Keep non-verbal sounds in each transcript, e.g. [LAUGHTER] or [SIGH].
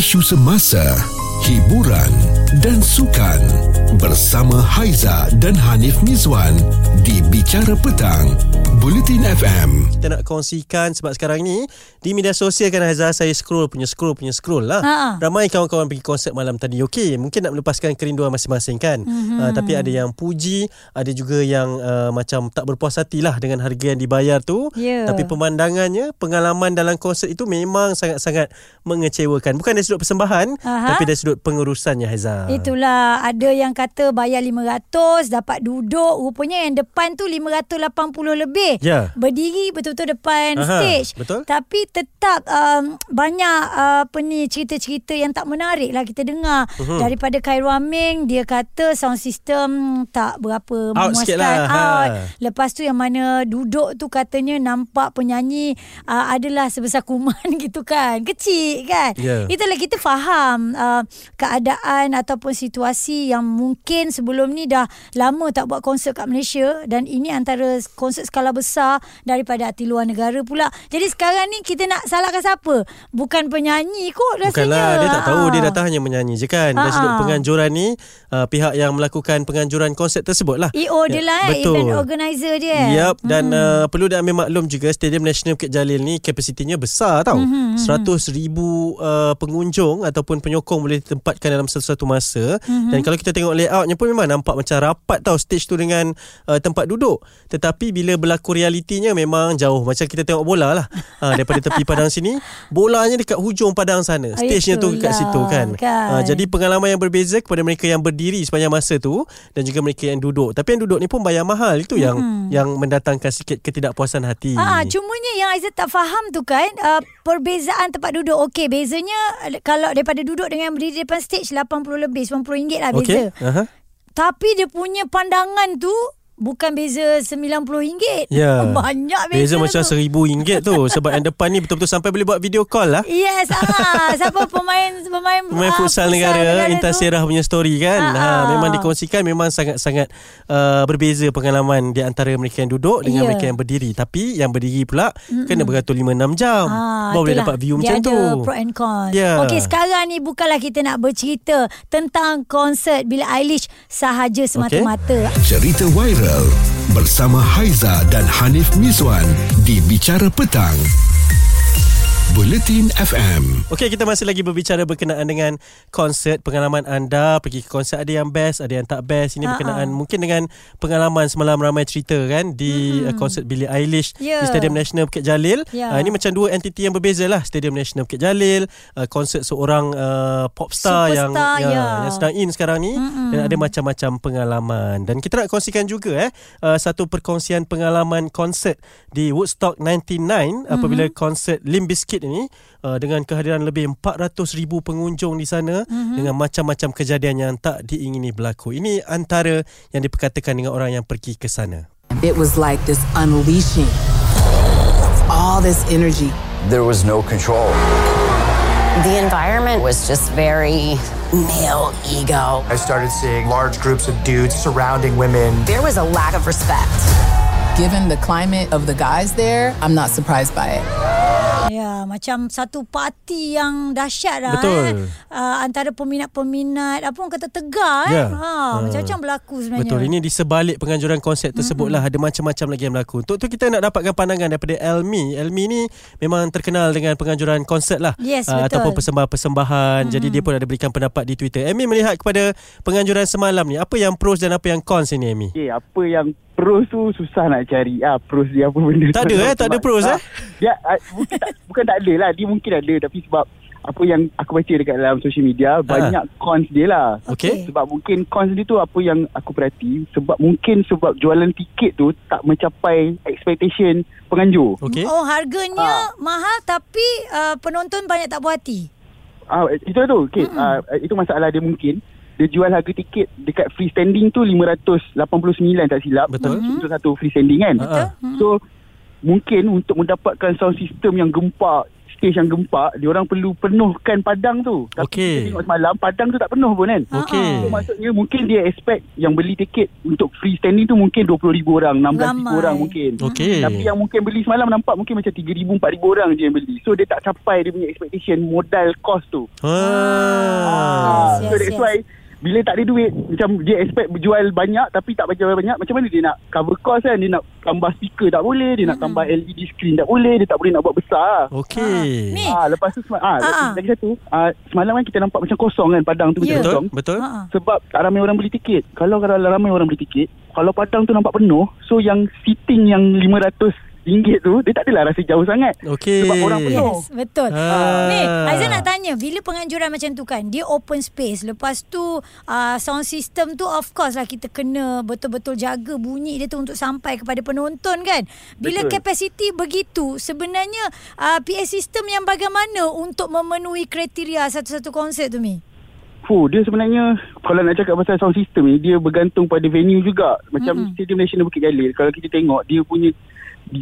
isu semasa, hiburan dan sukan bersama Haiza dan Hanif Mizwan di Bicara Petang, Bulletin FM. kita nak kongsikan sebab sekarang ni di media sosial kan Haizah saya scroll punya scroll punya scroll lah. Ha. Ramai kawan-kawan pergi konsert malam tadi. Okey, mungkin nak melepaskan kerinduan masing-masing kan. Mm-hmm. Uh, tapi ada yang puji, ada juga yang uh, macam tak berpuas hati lah dengan harga yang dibayar tu. Ya. Tapi pemandangannya, pengalaman dalam konsert itu memang sangat-sangat mengecewakan. Bukan dari sudut persembahan, Aha. tapi dari sudut pengurusannya Haizah. Itulah ada yang kata bayar 500 dapat duduk rupanya yang depan tu 580 lebih. Ya. Berdiri betul-betul depan Aha, stage. betul. Tapi tetap um, banyak uh, apa ni cerita-cerita yang tak menarik lah kita dengar Mhm. daripada Khairul Aming dia kata sound system tak berapa Out memuaskan lah, ha. out. Lepas tu yang mana duduk tu katanya nampak penyanyi uh, adalah sebesar kuman [LAUGHS] gitu kan. Kecil kan. Ya. Itulah kita faham uh, keadaan ataupun situasi yang mungkin sebelum ni dah lama tak buat konsert kat Malaysia dan ini antara konsert skala besar daripada hati luar negara pula. Jadi sekarang ni kita nak salahkan siapa? Bukan penyanyi kot rasanya. Bukanlah dia tak tahu Ah. dia datang hanya menyanyi je kan. Dari Ha-ha. sudut penganjuran ni uh, pihak yang melakukan penganjuran konsert tersebut lah. EO dia lah eh, betul. event organizer dia. Yep dan hmm. uh, perlu diambil maklum juga Stadium Nasional Bukit Jalil ni kapasitinya besar tau. Hmm, Mm-hmm. 100 ribu uh, pengunjung ataupun penyokong boleh ditempatkan dalam satu-satu masa. Mhm. Mm-hmm. Dan kalau kita tengok layoutnya pun memang nampak macam rapat tau stage tu dengan uh, tempat duduk. Tetapi bila berlaku realitinya memang jauh macam kita tengok bola lah. uh, [LAUGHS] daripada tepi padang sini, bolanya dekat hujung padang sana. Stage-nya tu dekat situ kan. kan. Uh, jadi pengalaman yang berbeza kepada mereka yang berdiri sepanjang masa tu dan juga mereka yang duduk. Tapi yang duduk ni pun bayar mahal. Itu yang Hmm. yang mendatangkan sikit ketidakpuasan hati. Ah, cumanya yang Aizat tak faham tu kan uh, perbezaan tempat duduk. Okey, bezanya uh, kalau daripada duduk dengan berdiri depan stage 80 lebih, 90 ringgit lah beza. Okey. Aha. Tapi dia punya pandangan tu bukan beza RM90. Ya. [LAUGHS] Banyak Beza beza, macam tu. seribu ringgit tu sebab yang depan ni betul-betul sampai boleh buat video call lah. Yes, ah, [LAUGHS] siapa pemain pemain Pemain ah, futsal negara, Intan tu. Serah punya story kan. Ha, Ha, ha. memang dikongsikan memang sangat-sangat uh, berbeza pengalaman di antara mereka yang duduk dengan Ya. mereka yang berdiri. Tapi yang berdiri pula mm kena beratur 5-6 jam. Ah, baru boleh itulah. dapat view Dia macam ada tu. pro and con. Ya. Okey, sekarang ni bukanlah kita nak bercerita tentang konsert Billie Eilish sahaja semata-mata. Cerita viral bersama Haiza dan Hanif Mizwan di Bicara Petang, Bulletin FM. Okey, kita masih lagi berbicara berkenaan dengan konsert. Pengalaman anda pergi ke konsert ada yang best, ada yang tak best. Ini Ha-ha. berkenaan mungkin dengan pengalaman semalam ramai cerita kan di uh, konsert Billie Eilish Ya. di Stadium Nasional Bukit Jalil. Ya. Uh, ini macam dua entiti yang berbeza lah. Stadium Nasional Bukit Jalil, uh, konsert seorang uh, popstar yang Superstar, ya, ya. yang sedang in sekarang ni Mm-mm. dan ada macam-macam pengalaman. Dan kita nak kongsikan juga eh uh, satu perkongsian pengalaman konsert di Woodstock 99 apabila konsert Limp Bizkit ini uh, dengan kehadiran lebih 400,000 pengunjung di sana dengan macam-macam kejadian yang tak diingini berlaku. Ini antara yang diperkatakan dengan orang yang pergi ke sana. It was like this unleashing of all this energy. There was no control. The environment was just very male ego. I started seeing large groups of dudes surrounding women. There was a lack of respect. Given the climate of the guys there, I'm not surprised by it. Ya, macam satu parti yang dahsyat lah Betul. eh. Uh, antara peminat-peminat apa orang kata tegar Ya. eh. Ha, Ha. macam-macam berlaku sebenarnya. Betul, ini di sebalik penganjuran konsert tersebut lah ada macam-macam lagi yang berlaku. Untuk tu kita nak dapatkan pandangan daripada Elmi. Elmi ni memang terkenal dengan penganjuran konsert lah. Yes, Ah, betul. Ataupun persembahan-persembahan. Jadi dia pun ada berikan pendapat di Twitter. Elmi melihat kepada penganjuran semalam ni, apa yang pros dan apa yang cons ini Elmi? Okay, apa yang pros tu susah nak cari ah pros dia apa benda Tak tu. ada, eh? Tak ada pros, eh? dia ah, bukan tak, bukan tak ada lah dia mungkin ada tapi sebab apa yang aku baca dekat dalam social media banyak cons dia lah Okey. sebab mungkin cons dia tu apa yang aku perhati sebab mungkin sebab jualan tiket tu tak mencapai expectation penganjur Okey. Oh, harganya Ah. mahal tapi uh, penonton banyak tak puas hati. Ah itu tu okey ah, itu masalah dia mungkin dia jual harga tiket dekat free standing tu 589 tak silap Betul. untuk satu free standing kan Betul. So mungkin untuk mendapatkan sound system yang gempak stage yang gempak, dia orang perlu penuhkan padang tu. Tapi Okey. kita tengok semalam padang tu tak penuh pun kan. Okey. So, maksudnya mungkin dia expect yang beli tiket untuk free standing tu mungkin 20,000 orang, 16,000 Ramai. orang mungkin. Okey. Tapi yang mungkin beli semalam nampak mungkin macam 3,000 4,000 orang je yang beli. So dia tak capai dia punya expectation modal cost tu. Ah. so yes, that's yes. Bila tak ada duit macam dia expect berjual banyak tapi tak berjual banyak macam mana dia nak cover cost kan dia nak tambah speaker tak boleh dia nak tambah LED screen tak boleh dia tak boleh nak buat besar Okey. Ni. Ah, lepas tu sema- ah, Ah, ah. lagi satu ah, semalam kan kita nampak macam kosong kan padang tu macam Betul? kosong Betul? Ha, ha. sebab tak ramai orang beli tiket. Kalau kalau ramai orang beli tiket, kalau padang tu nampak penuh, so yang seating yang 500 ringgit tu dia tak adalah rasa jauh sangat. Okey. Sebab orang penuh. Yes, betul. Ah. Ni, Aizan nak tanya, bila penganjuran macam tu kan, dia open space. Lepas tu, uh, sound system tu of course lah kita kena betul-betul jaga bunyi dia tu untuk sampai kepada penonton kan. Bila Betul. kapasiti begitu, sebenarnya uh, PA system yang bagaimana untuk memenuhi kriteria satu-satu konsert tu, Mi? Fuh, dia sebenarnya kalau nak cakap pasal sound system ni dia bergantung pada venue juga. Macam mm-hmm. Stadium Nasional Bukit Jalil kalau kita tengok dia punya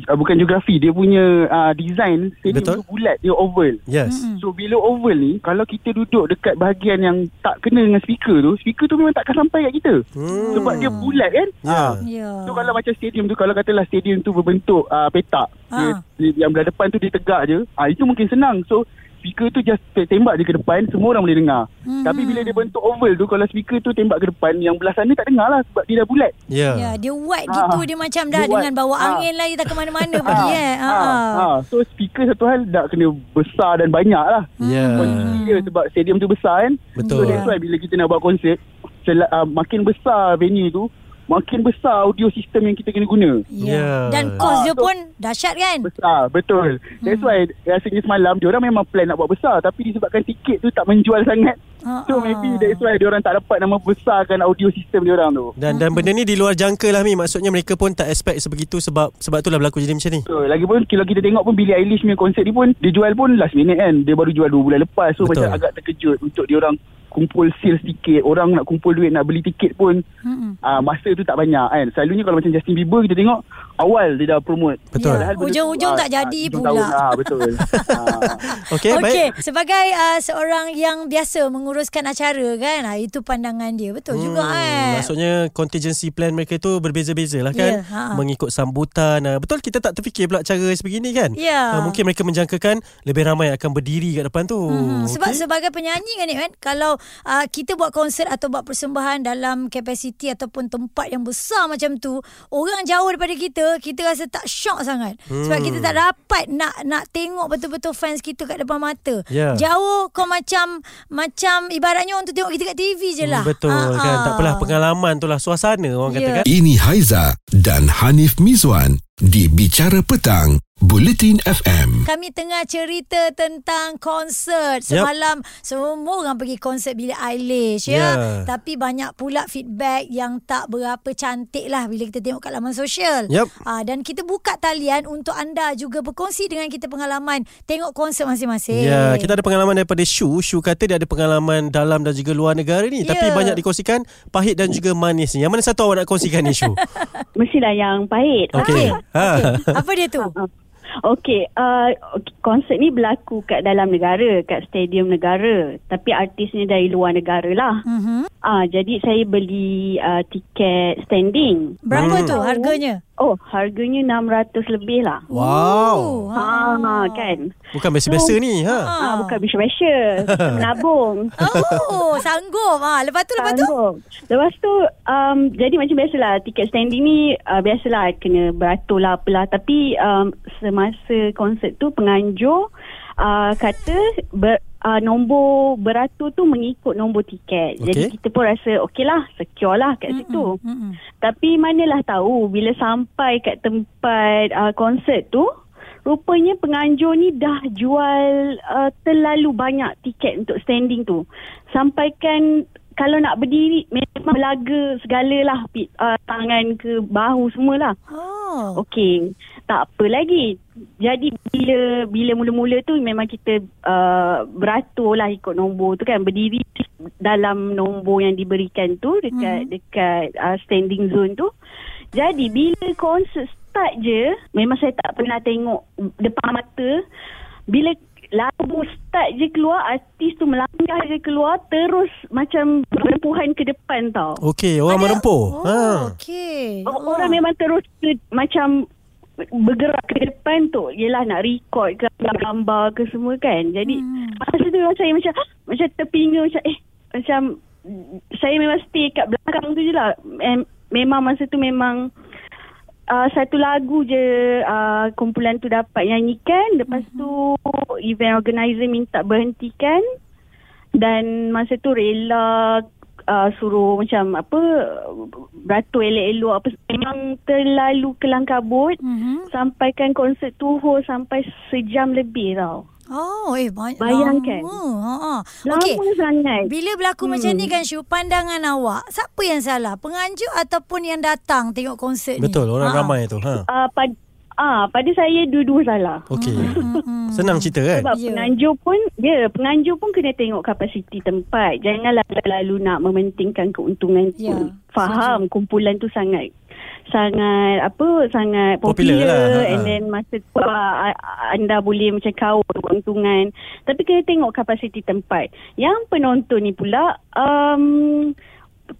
uh, bukan geografi, dia punya uh, design stadium Betul. tu bulat, dia oval. Yes. So bila oval ni Kalau kita duduk dekat bahagian yang Tak kena dengan speaker tu Speaker tu memang takkan sampai kat kita Hmm. Sebab dia bulat kan. Ah. Ya. So kalau macam stadium tu Kalau katalah stadium tu berbentuk uh, petak Ah. dia, dia, Yang belah depan tu dia tegak je ah, Itu mungkin senang So speaker tu just te- tembak je ke depan Semua orang boleh dengar Hmm. Tapi bila dia bentuk oval tu Kalau speaker tu tembak ke depan Yang belah sana tak dengar lah Sebab dia dah bulat Ya. Ya, dia wide Ah. gitu dia macam dah Dia dengan bawa Ah. angin lah dia tak ke mana-mana [LAUGHS] pergi eh. Ha. ah. So speaker satu hal Nak kena besar dan banyak lah Ya. Kuantiti dia sebab stadium tu besar kan. Betul. So that's why bila kita nak buat konsert, sel- uh, makin besar venue tu, makin besar audio sistem yang kita kena guna. Ya. Dan kos Ah, dia so- pun dahsyat kan? Besar, betul. That's why rasanya semalam diorang memang plan nak buat besar tapi disebabkan tiket tu tak menjual sangat. Ah, So ah. maybe that's why diorang tak dapat nama besarkan audio sistem diorang tu. Dan dan benda ni di luar jangka lah Mi Maksudnya mereka pun tak expect sebegitu Sebab sebab itulah berlaku jadi macam ni So, lagipun kalau kita tengok pun Billie Eilish punya konsert ni pun dia jual pun last minute kan. Dia baru jual 2 bulan lepas. So Betul. macam agak terkejut untuk diorang kumpul sales tiket. Orang nak kumpul duit nak beli tiket pun Mm-mm. uh, masa tu tak banyak kan. Selalunya kalau macam Justin Bieber kita tengok awal dia dah promote. Betul. Ya. Tu, Ujung-ujung ah, tak jadi ah, hujung pula. Tahun, ah, betul. [LAUGHS] ah. Okey Okey, baik sebagai uh, seorang yang biasa menguruskan acara kan, uh, itu pandangan dia. Betul juga Hmm, eh. Maksudnya contingency plan mereka tu berbeza-beza lah kan Ya, ha. Mengikut sambutan ah, Betul kita tak terfikir pula cara sebegini kan Ya. Ah, Mungkin mereka menjangkakan Lebih ramai akan berdiri kat depan tu Hmm, sebab Okey. sebagai penyanyi kan, kan kalau uh, kita buat konsert atau buat persembahan dalam kapasiti ataupun tempat yang besar macam tu, orang jauh daripada kita, kita rasa tak shock sangat. Hmm. Sebab kita tak dapat nak nak tengok betul-betul fans kita kat depan mata. Ya. Jauh kau macam macam ibaratnya orang tu tengok kita kat TV je lah. Hmm, Betul Ah, kan ah. Tak apalah pengalaman tu lah Suasana orang Ya. kata kan Ini Haiza dan Hanif Mizwan di Bicara Petang, Bulletin FM. Kami tengah cerita tentang konsert. Semalam semua orang pergi konsert Billie Eilish ya. Ya. Tapi banyak pula feedback yang tak berapa cantik lah bila kita tengok kat laman sosial. Yup. Ah, dan kita buka talian untuk anda juga berkongsi dengan kita pengalaman tengok konsert masing-masing. Ya, kita ada pengalaman daripada Shu. Shu kata dia ada pengalaman dalam dan juga luar negara ni. Ya. Tapi banyak dikongsikan pahit dan juga manis ni. Yang mana satu awak nak kongsikan ni Shu? [LAUGHS] Mestilah yang pahit. Okey. Ha. Okey. Apa dia tu? Okey, uh, konsert ni berlaku kat dalam negara, kat stadium negara. Tapi artisnya dari luar negara lah. Mhm. Ah, jadi saya beli uh, tiket standing. Berapa Hmm. tu harganya? Oh, harganya 600 lebih lah. Wow. Ah, kan. Bukan biasa-biasa ni. Ha. Ah, bukan biasa. Kita [LAUGHS] menabung. Oh, sanggup. Ah, lepas tu lepas tu? Sanggup. Lepas tu um, Jadi macam biasalah Tiket standing ni uh, Biasalah Kena beratur lah apalah Tapi um, Semasa konsert tu Penganjur uh, Kata ber, uh, Nombor beratur tu Mengikut nombor tiket Okey. Jadi kita pun rasa Okey lah Secure lah kat situ Mm-mm. Tapi manalah tahu Bila sampai kat tempat uh, Konsert tu Rupanya penganjur ni dah jual uh, terlalu banyak tiket untuk standing tu. Sampaikan kalau nak berdiri memang belaga segalalah uh, tangan ke bahu semualah. Oh. Okey, tak apa lagi. Jadi bila bila mula-mula tu memang kita uh, beratur lah ikut nombor tu kan berdiri dalam nombor yang diberikan tu dekat hmm. dekat uh, standing zone tu. Jadi bila konsert start je memang saya tak pernah tengok depan mata bila lagu start je keluar artis tu melangkah je keluar terus macam berempuhan ke depan tau. Okey, orang merempuh. Ha. Oh, okey. Oh. Orang memang terus ke, macam bergerak ke depan tu Yelah nak record ke Gambar ke semua kan Jadi hmm. Masa tu saya macam Macam terpinga Macam eh Macam Saya memang stay kat belakang tu je lah And Memang masa tu memang uh, Satu lagu je uh, Kumpulan tu dapat nyanyikan Lepas hmm. tu Event organizer minta berhentikan Dan masa tu rela uh, suruh macam apa beratur elok-elok apa memang terlalu kelang kabut mm-hmm. sampaikan konsert tu sampai sejam lebih tau. Oh, eh banyak. Bayangkan. Lama. Ha. Lama Okey. sangat. Bila berlaku hmm. macam ni kan Syu, pandangan awak, siapa yang salah? Penganjur ataupun yang datang tengok konsert ni? Betul, orang Ha. ramai tu. Ha. Uh, pad, ah, pada saya dua-dua salah. Okey. Hmm. Senang cerita kan? Sebab Ya. yeah. penganjur pun, ya, yeah, penganjur pun kena tengok kapasiti tempat. Janganlah terlalu nak mementingkan keuntungan Ya, tu. Faham kumpulan tu sangat sangat apa sangat Popular popular, lah, ha, ha. and then masa tu anda boleh macam kawal keuntungan tapi kena tengok kapasiti tempat yang penonton ni pula um,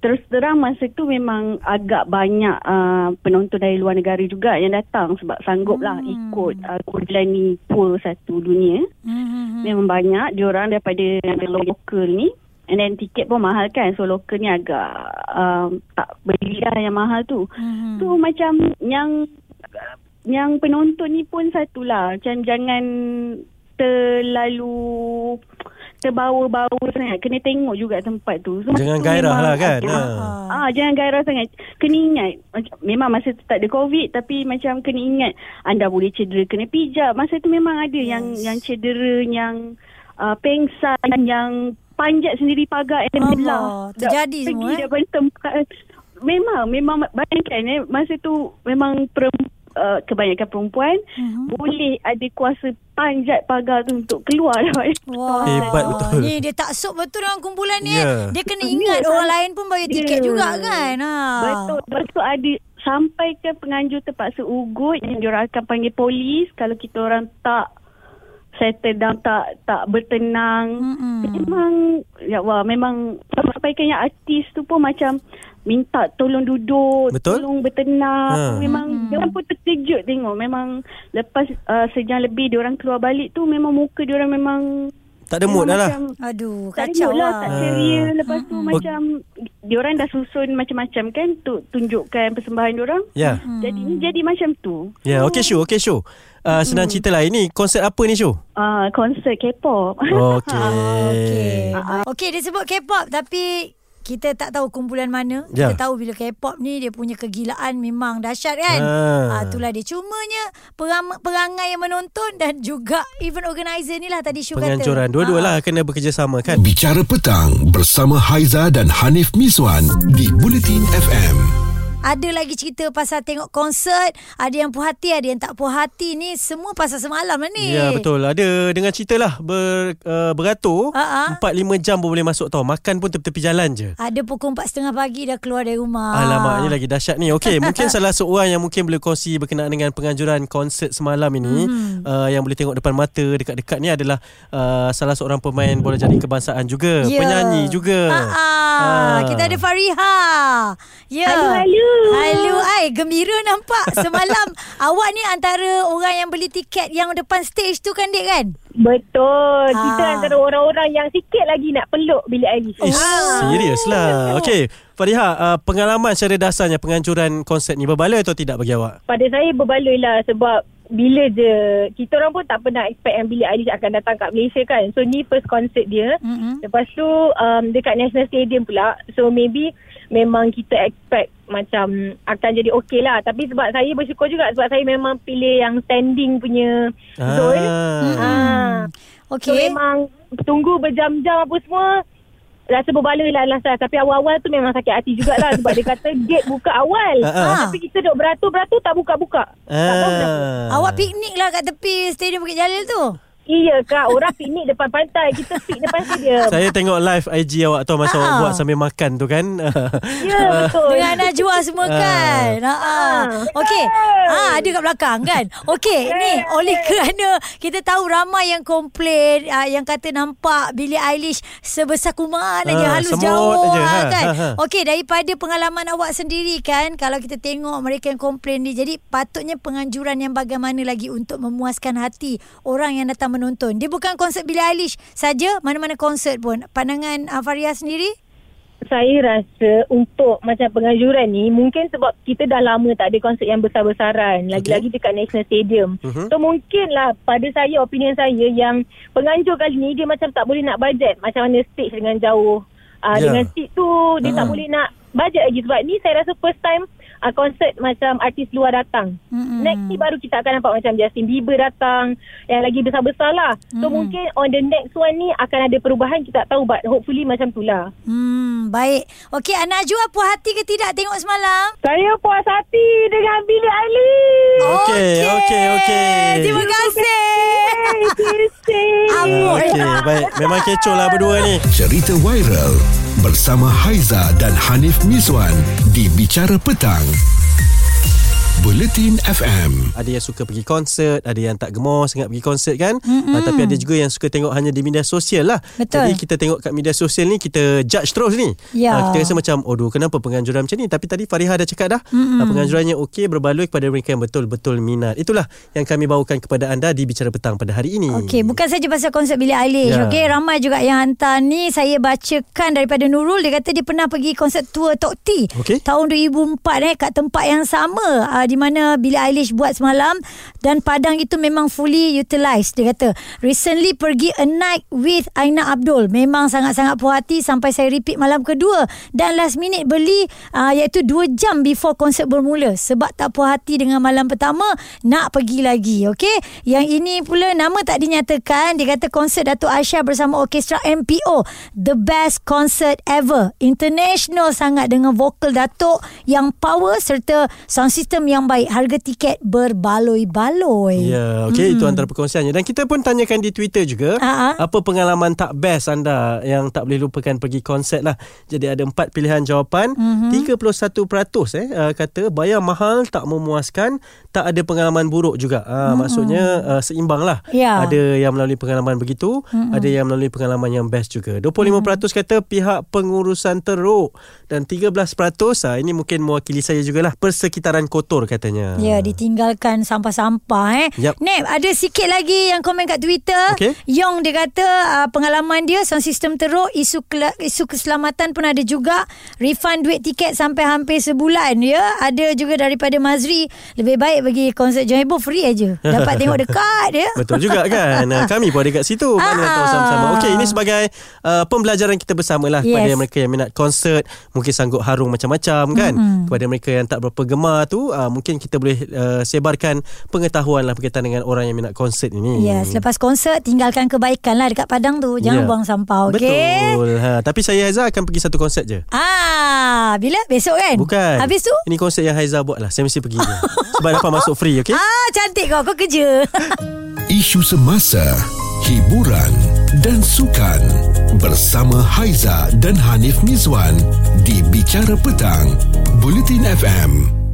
terus terang masa tu memang agak banyak uh, penonton dari luar negara juga yang datang sebab sanggup lah Hmm. ikut uh, Kurdlani pool satu dunia Hmm. memang banyak diorang daripada yang lokal ni and then tiket pun mahal kan so lokal ni agak um, tak beli lah yang mahal tu Hmm. so macam yang yang penonton ni pun satulah macam jangan terlalu terbawa-bawa sangat kena tengok juga tempat tu so, Jangan tu gairah lah kan? Ha. Ah, jangan gairah sangat. Kena ingat. Macam, memang masa tu tak ada COVID tapi macam kena ingat anda boleh cedera kena pijak. Masa tu memang ada yes. yang yang cedera yang uh, pengsan yang panjat sendiri pagar Allah, belah. terjadi semua, Pergi eh? daripada tempat. Memang memang bayangkan eh masa tu memang perempuan Uh, kebanyakan perempuan Mhm. boleh ada kuasa panjat pagar tu untuk keluar daripada Wah. Hebat betul. Ni dia tak sok betul dengan kumpulan ni. Ya. eh. Dia kena ingat orang lain pun bayar tiket Ya. juga kan. Ha. Betul. Lepas tu ada sampai ke penganjur terpaksa ugut yang diorang akan panggil polis kalau kita orang tak settle down tak tak bertenang. Mm-mm. Memang ya Allah memang sampaikan yang artis tu pun macam minta tolong duduk, Betul. tolong bertenang. Ha. Memang Mm-mm. dia orang pun terkejut tengok. Memang lepas uh, sejam lebih dia orang keluar balik tu memang muka dia orang memang Tak ada mood dah lah. Aduh, tak kacau ada lah. lah. Tak ceria. Lepas tu Mm-mm. macam diorang dah susun macam-macam kan untuk tunjukkan persembahan diorang. Ya. Jadi jadi macam tu. Ya, okey Syu, okey Syu. Uh, senang cerita lah. Ini konsert apa ni Syu? Uh, konsert K-pop. Okey. [LAUGHS] Okey. Okey, dia sebut K-pop tapi kita tak tahu kumpulan mana. Ya. Kita tahu bila K-pop ni dia punya kegilaan memang dahsyat kan. Ha. Ah. itulah dia. Cumanya peram- perangai yang menonton dan juga event organizer ni lah tadi Syu kata. Penganjuran. Dua-dua lah kena bekerjasama kan? Bicara petang bersama Haiza dan Hanif Miswan di Bulletin FM. Ada lagi cerita pasal tengok konsert. Ada yang puas hati, ada yang tak puas hati ni. Semua pasal semalam lah ni. Ya betul Ada dengan cerita lah ber, uh, Beratur Ha-ha. 4-5 jam pun boleh masuk tau Makan pun tepi-tepi jalan je Ada pukul 4.30 pagi dah keluar dari rumah. Alamak ni lagi dahsyat ni Okey [LAUGHS] mungkin salah seorang yang mungkin boleh kongsi Berkenaan dengan penganjuran konsert semalam ini Hmm. uh, Yang boleh tengok depan mata Dekat-dekat ni adalah uh, Salah seorang pemain bola jaring kebangsaan juga Ya. Penyanyi juga Ah, ah. Ah. Kita ada Fariha. Ya. Halo, halo. Halo, ai gembira nampak semalam. [LAUGHS] awak ni antara orang yang beli tiket yang depan stage tu kan, Dek kan? Betul. Ha. Kita antara orang-orang yang sikit lagi nak peluk Billie Eilish. Eh, serius lah Okey Fariha uh, Pengalaman secara dasarnya Penganjuran konsert ni Berbaloi atau tidak bagi awak? Pada saya berbaloi lah sebab bila je kita orang pun tak pernah expect yang Billie Eilish akan datang kat Malaysia kan. So ni first concert dia. Mm-mm. Lepas tu um, dekat National Stadium pula. So maybe memang kita expect macam akan jadi okey lah. Tapi sebab saya bersyukur juga sebab saya memang pilih yang standing punya zone. Ah. Ah. So Okey. memang tunggu berjam-jam apa semua rasa berbaloi lah lah Tapi awal-awal tu memang sakit hati jugalah sebab dia kata [LAUGHS] gate buka awal. Ah, ah. Tapi kita duk beratur-beratur tak buka-buka. Tak tahu kenapa. Ah. Awak piknik lah kat tepi stadium Bukit Jalil tu. Iya kak, orang piknik depan pantai, kita pik depan stadium. [LAUGHS] Saya tengok live IG awak tu masa awak Ah. buat sambil makan tu kan. Ya, [LAUGHS] betul. Dengan Najwa semua kan. Ha. Ah. Okey. Ah ada kat belakang kan. Okey, ni oleh kerana kita tahu ramai yang komplain ah, yang kata nampak Billie Eilish sebesar kuman aja Ah, halus jauh aja. ah, Ha, kan. ha, ha. Okey, daripada pengalaman awak sendiri kan kalau kita tengok mereka yang komplain ni jadi patutnya penganjuran yang bagaimana lagi untuk memuaskan hati orang yang datang menonton. Dia bukan konsert Billie Eilish saja, mana-mana konsert pun. Pandangan uh, Faria sendiri? Saya rasa untuk macam pengajuran ni mungkin sebab kita dah lama tak ada konsert yang besar-besaran lagi-lagi dekat National Stadium. Mhm. So mungkinlah pada saya opinion saya yang penganjur kali ni dia macam tak boleh nak budget macam mana stage dengan jauh uh, Ya. dengan seat tu dia tak Ha. boleh nak budget lagi sebab ni saya rasa first time uh, konsert macam artis luar datang. Mm-mm. Next ni baru kita akan nampak macam Justin Bieber datang yang lagi besar-besar lah. So Mm-mm. mungkin on the next one ni akan ada perubahan kita tak tahu but hopefully macam tu lah. Hmm, baik. Okey, Najwa puas hati ke tidak tengok semalam? Saya puas hati dengan Billie Eilish. Okey, okey, okey. Terima kasih. Amboi. Okey, baik. Memang kecoh lah berdua ni. Cerita viral bersama Haiza dan Hanif Miswan di Bicara Petang. Buletin FM. Ada yang suka pergi konsert, ada yang tak gemar sangat pergi konsert kan. Uh, tapi ada juga yang suka tengok hanya di media sosial lah. Betul. Jadi kita tengok kat media sosial ni kita judge terus ni. Ya. Ah, kita rasa macam aduh kenapa penganjuran macam ni? Tapi tadi Fariha dah cakap dah. Uh, penganjurannya okey berbaloi kepada mereka yang betul-betul minat. Itulah yang kami bawakan kepada anda di Bicara Petang pada hari ini. Okey, bukan saja pasal konsert Billie Eilish. Ya. Okey, ramai juga yang hantar ni. Saya bacakan daripada Nurul. Dia kata dia pernah pergi konsert tour Tok T. Okey. Tahun 2004 eh kat tempat yang sama uh, di mana Billie Eilish buat semalam dan padang itu memang fully utilised. Dia kata, recently pergi a night with Aina Abdul. Memang sangat-sangat puas hati sampai saya repeat malam kedua dan last minute beli uh, iaitu 2 jam before konsert bermula sebab tak puas hati dengan malam pertama nak pergi lagi. Okey. Yang ini pula nama tak dinyatakan. Dia kata konsert Datuk Aisyah bersama orkestra MPO. The best concert ever. International sangat dengan vokal Datuk yang power serta sound system yang baik. Harga tiket berbaloi-baloi. Ya, okey itu antara perkongsiannya dan kita pun tanyakan di Twitter juga Ha-ha. apa pengalaman tak best anda yang tak boleh lupakan pergi konsert lah. Jadi ada empat pilihan jawapan. Mhm. 31% eh uh, kata bayar mahal tak memuaskan, tak ada pengalaman buruk juga. Uh, maksudnya uh, seimbang lah. Mhm. Ya. Ada yang melalui pengalaman begitu, ada yang melalui pengalaman yang best juga. 25% kata pihak pengurusan teruk dan 13% uh, ini mungkin mewakili saya jugalah persekitaran kotor katanya. Ya, ditinggalkan sampah-sampah eh. Yap. Nep, ada sikit lagi yang komen kat Twitter. Okey. Yong dia kata uh, pengalaman dia sound system teruk, isu kela- isu keselamatan pun ada juga. Refund duit tiket sampai hampir sebulan ya. Ada juga daripada Mazri, lebih baik bagi konsert John Ebo free aja. Dapat [LAUGHS] tengok dekat ya. Betul juga kan Ah, [LAUGHS] Kami pun ada kat situ Mana tahu Ah. sama-sama Okey ini sebagai uh, Pembelajaran kita bersama lah Yes. Kepada mereka yang minat konsert Mungkin sanggup harung macam-macam kan Mm-mm. Kepada mereka yang tak berapa gemar tu uh, Mungkin kita boleh uh, Sebarkan Pengetahuan lah Berkaitan dengan orang yang minat konsert ini Ya, selepas konsert tinggalkan kebaikan lah dekat padang tu. Jangan Ya. buang sampah, okey? Betul ha, Tapi saya Haiza akan pergi satu konsert je Ah, bila? Besok kan? Bukan Habis tu? Ini konsert yang Haiza buat lah Saya mesti pergi je [LAUGHS] Sebab dapat masuk free okey Ah, cantik kau. Kau kerja. [LAUGHS] Isu semasa, hiburan dan sukan bersama Haiza dan Hanif Miswan di Bicara Petang, Buletin FM.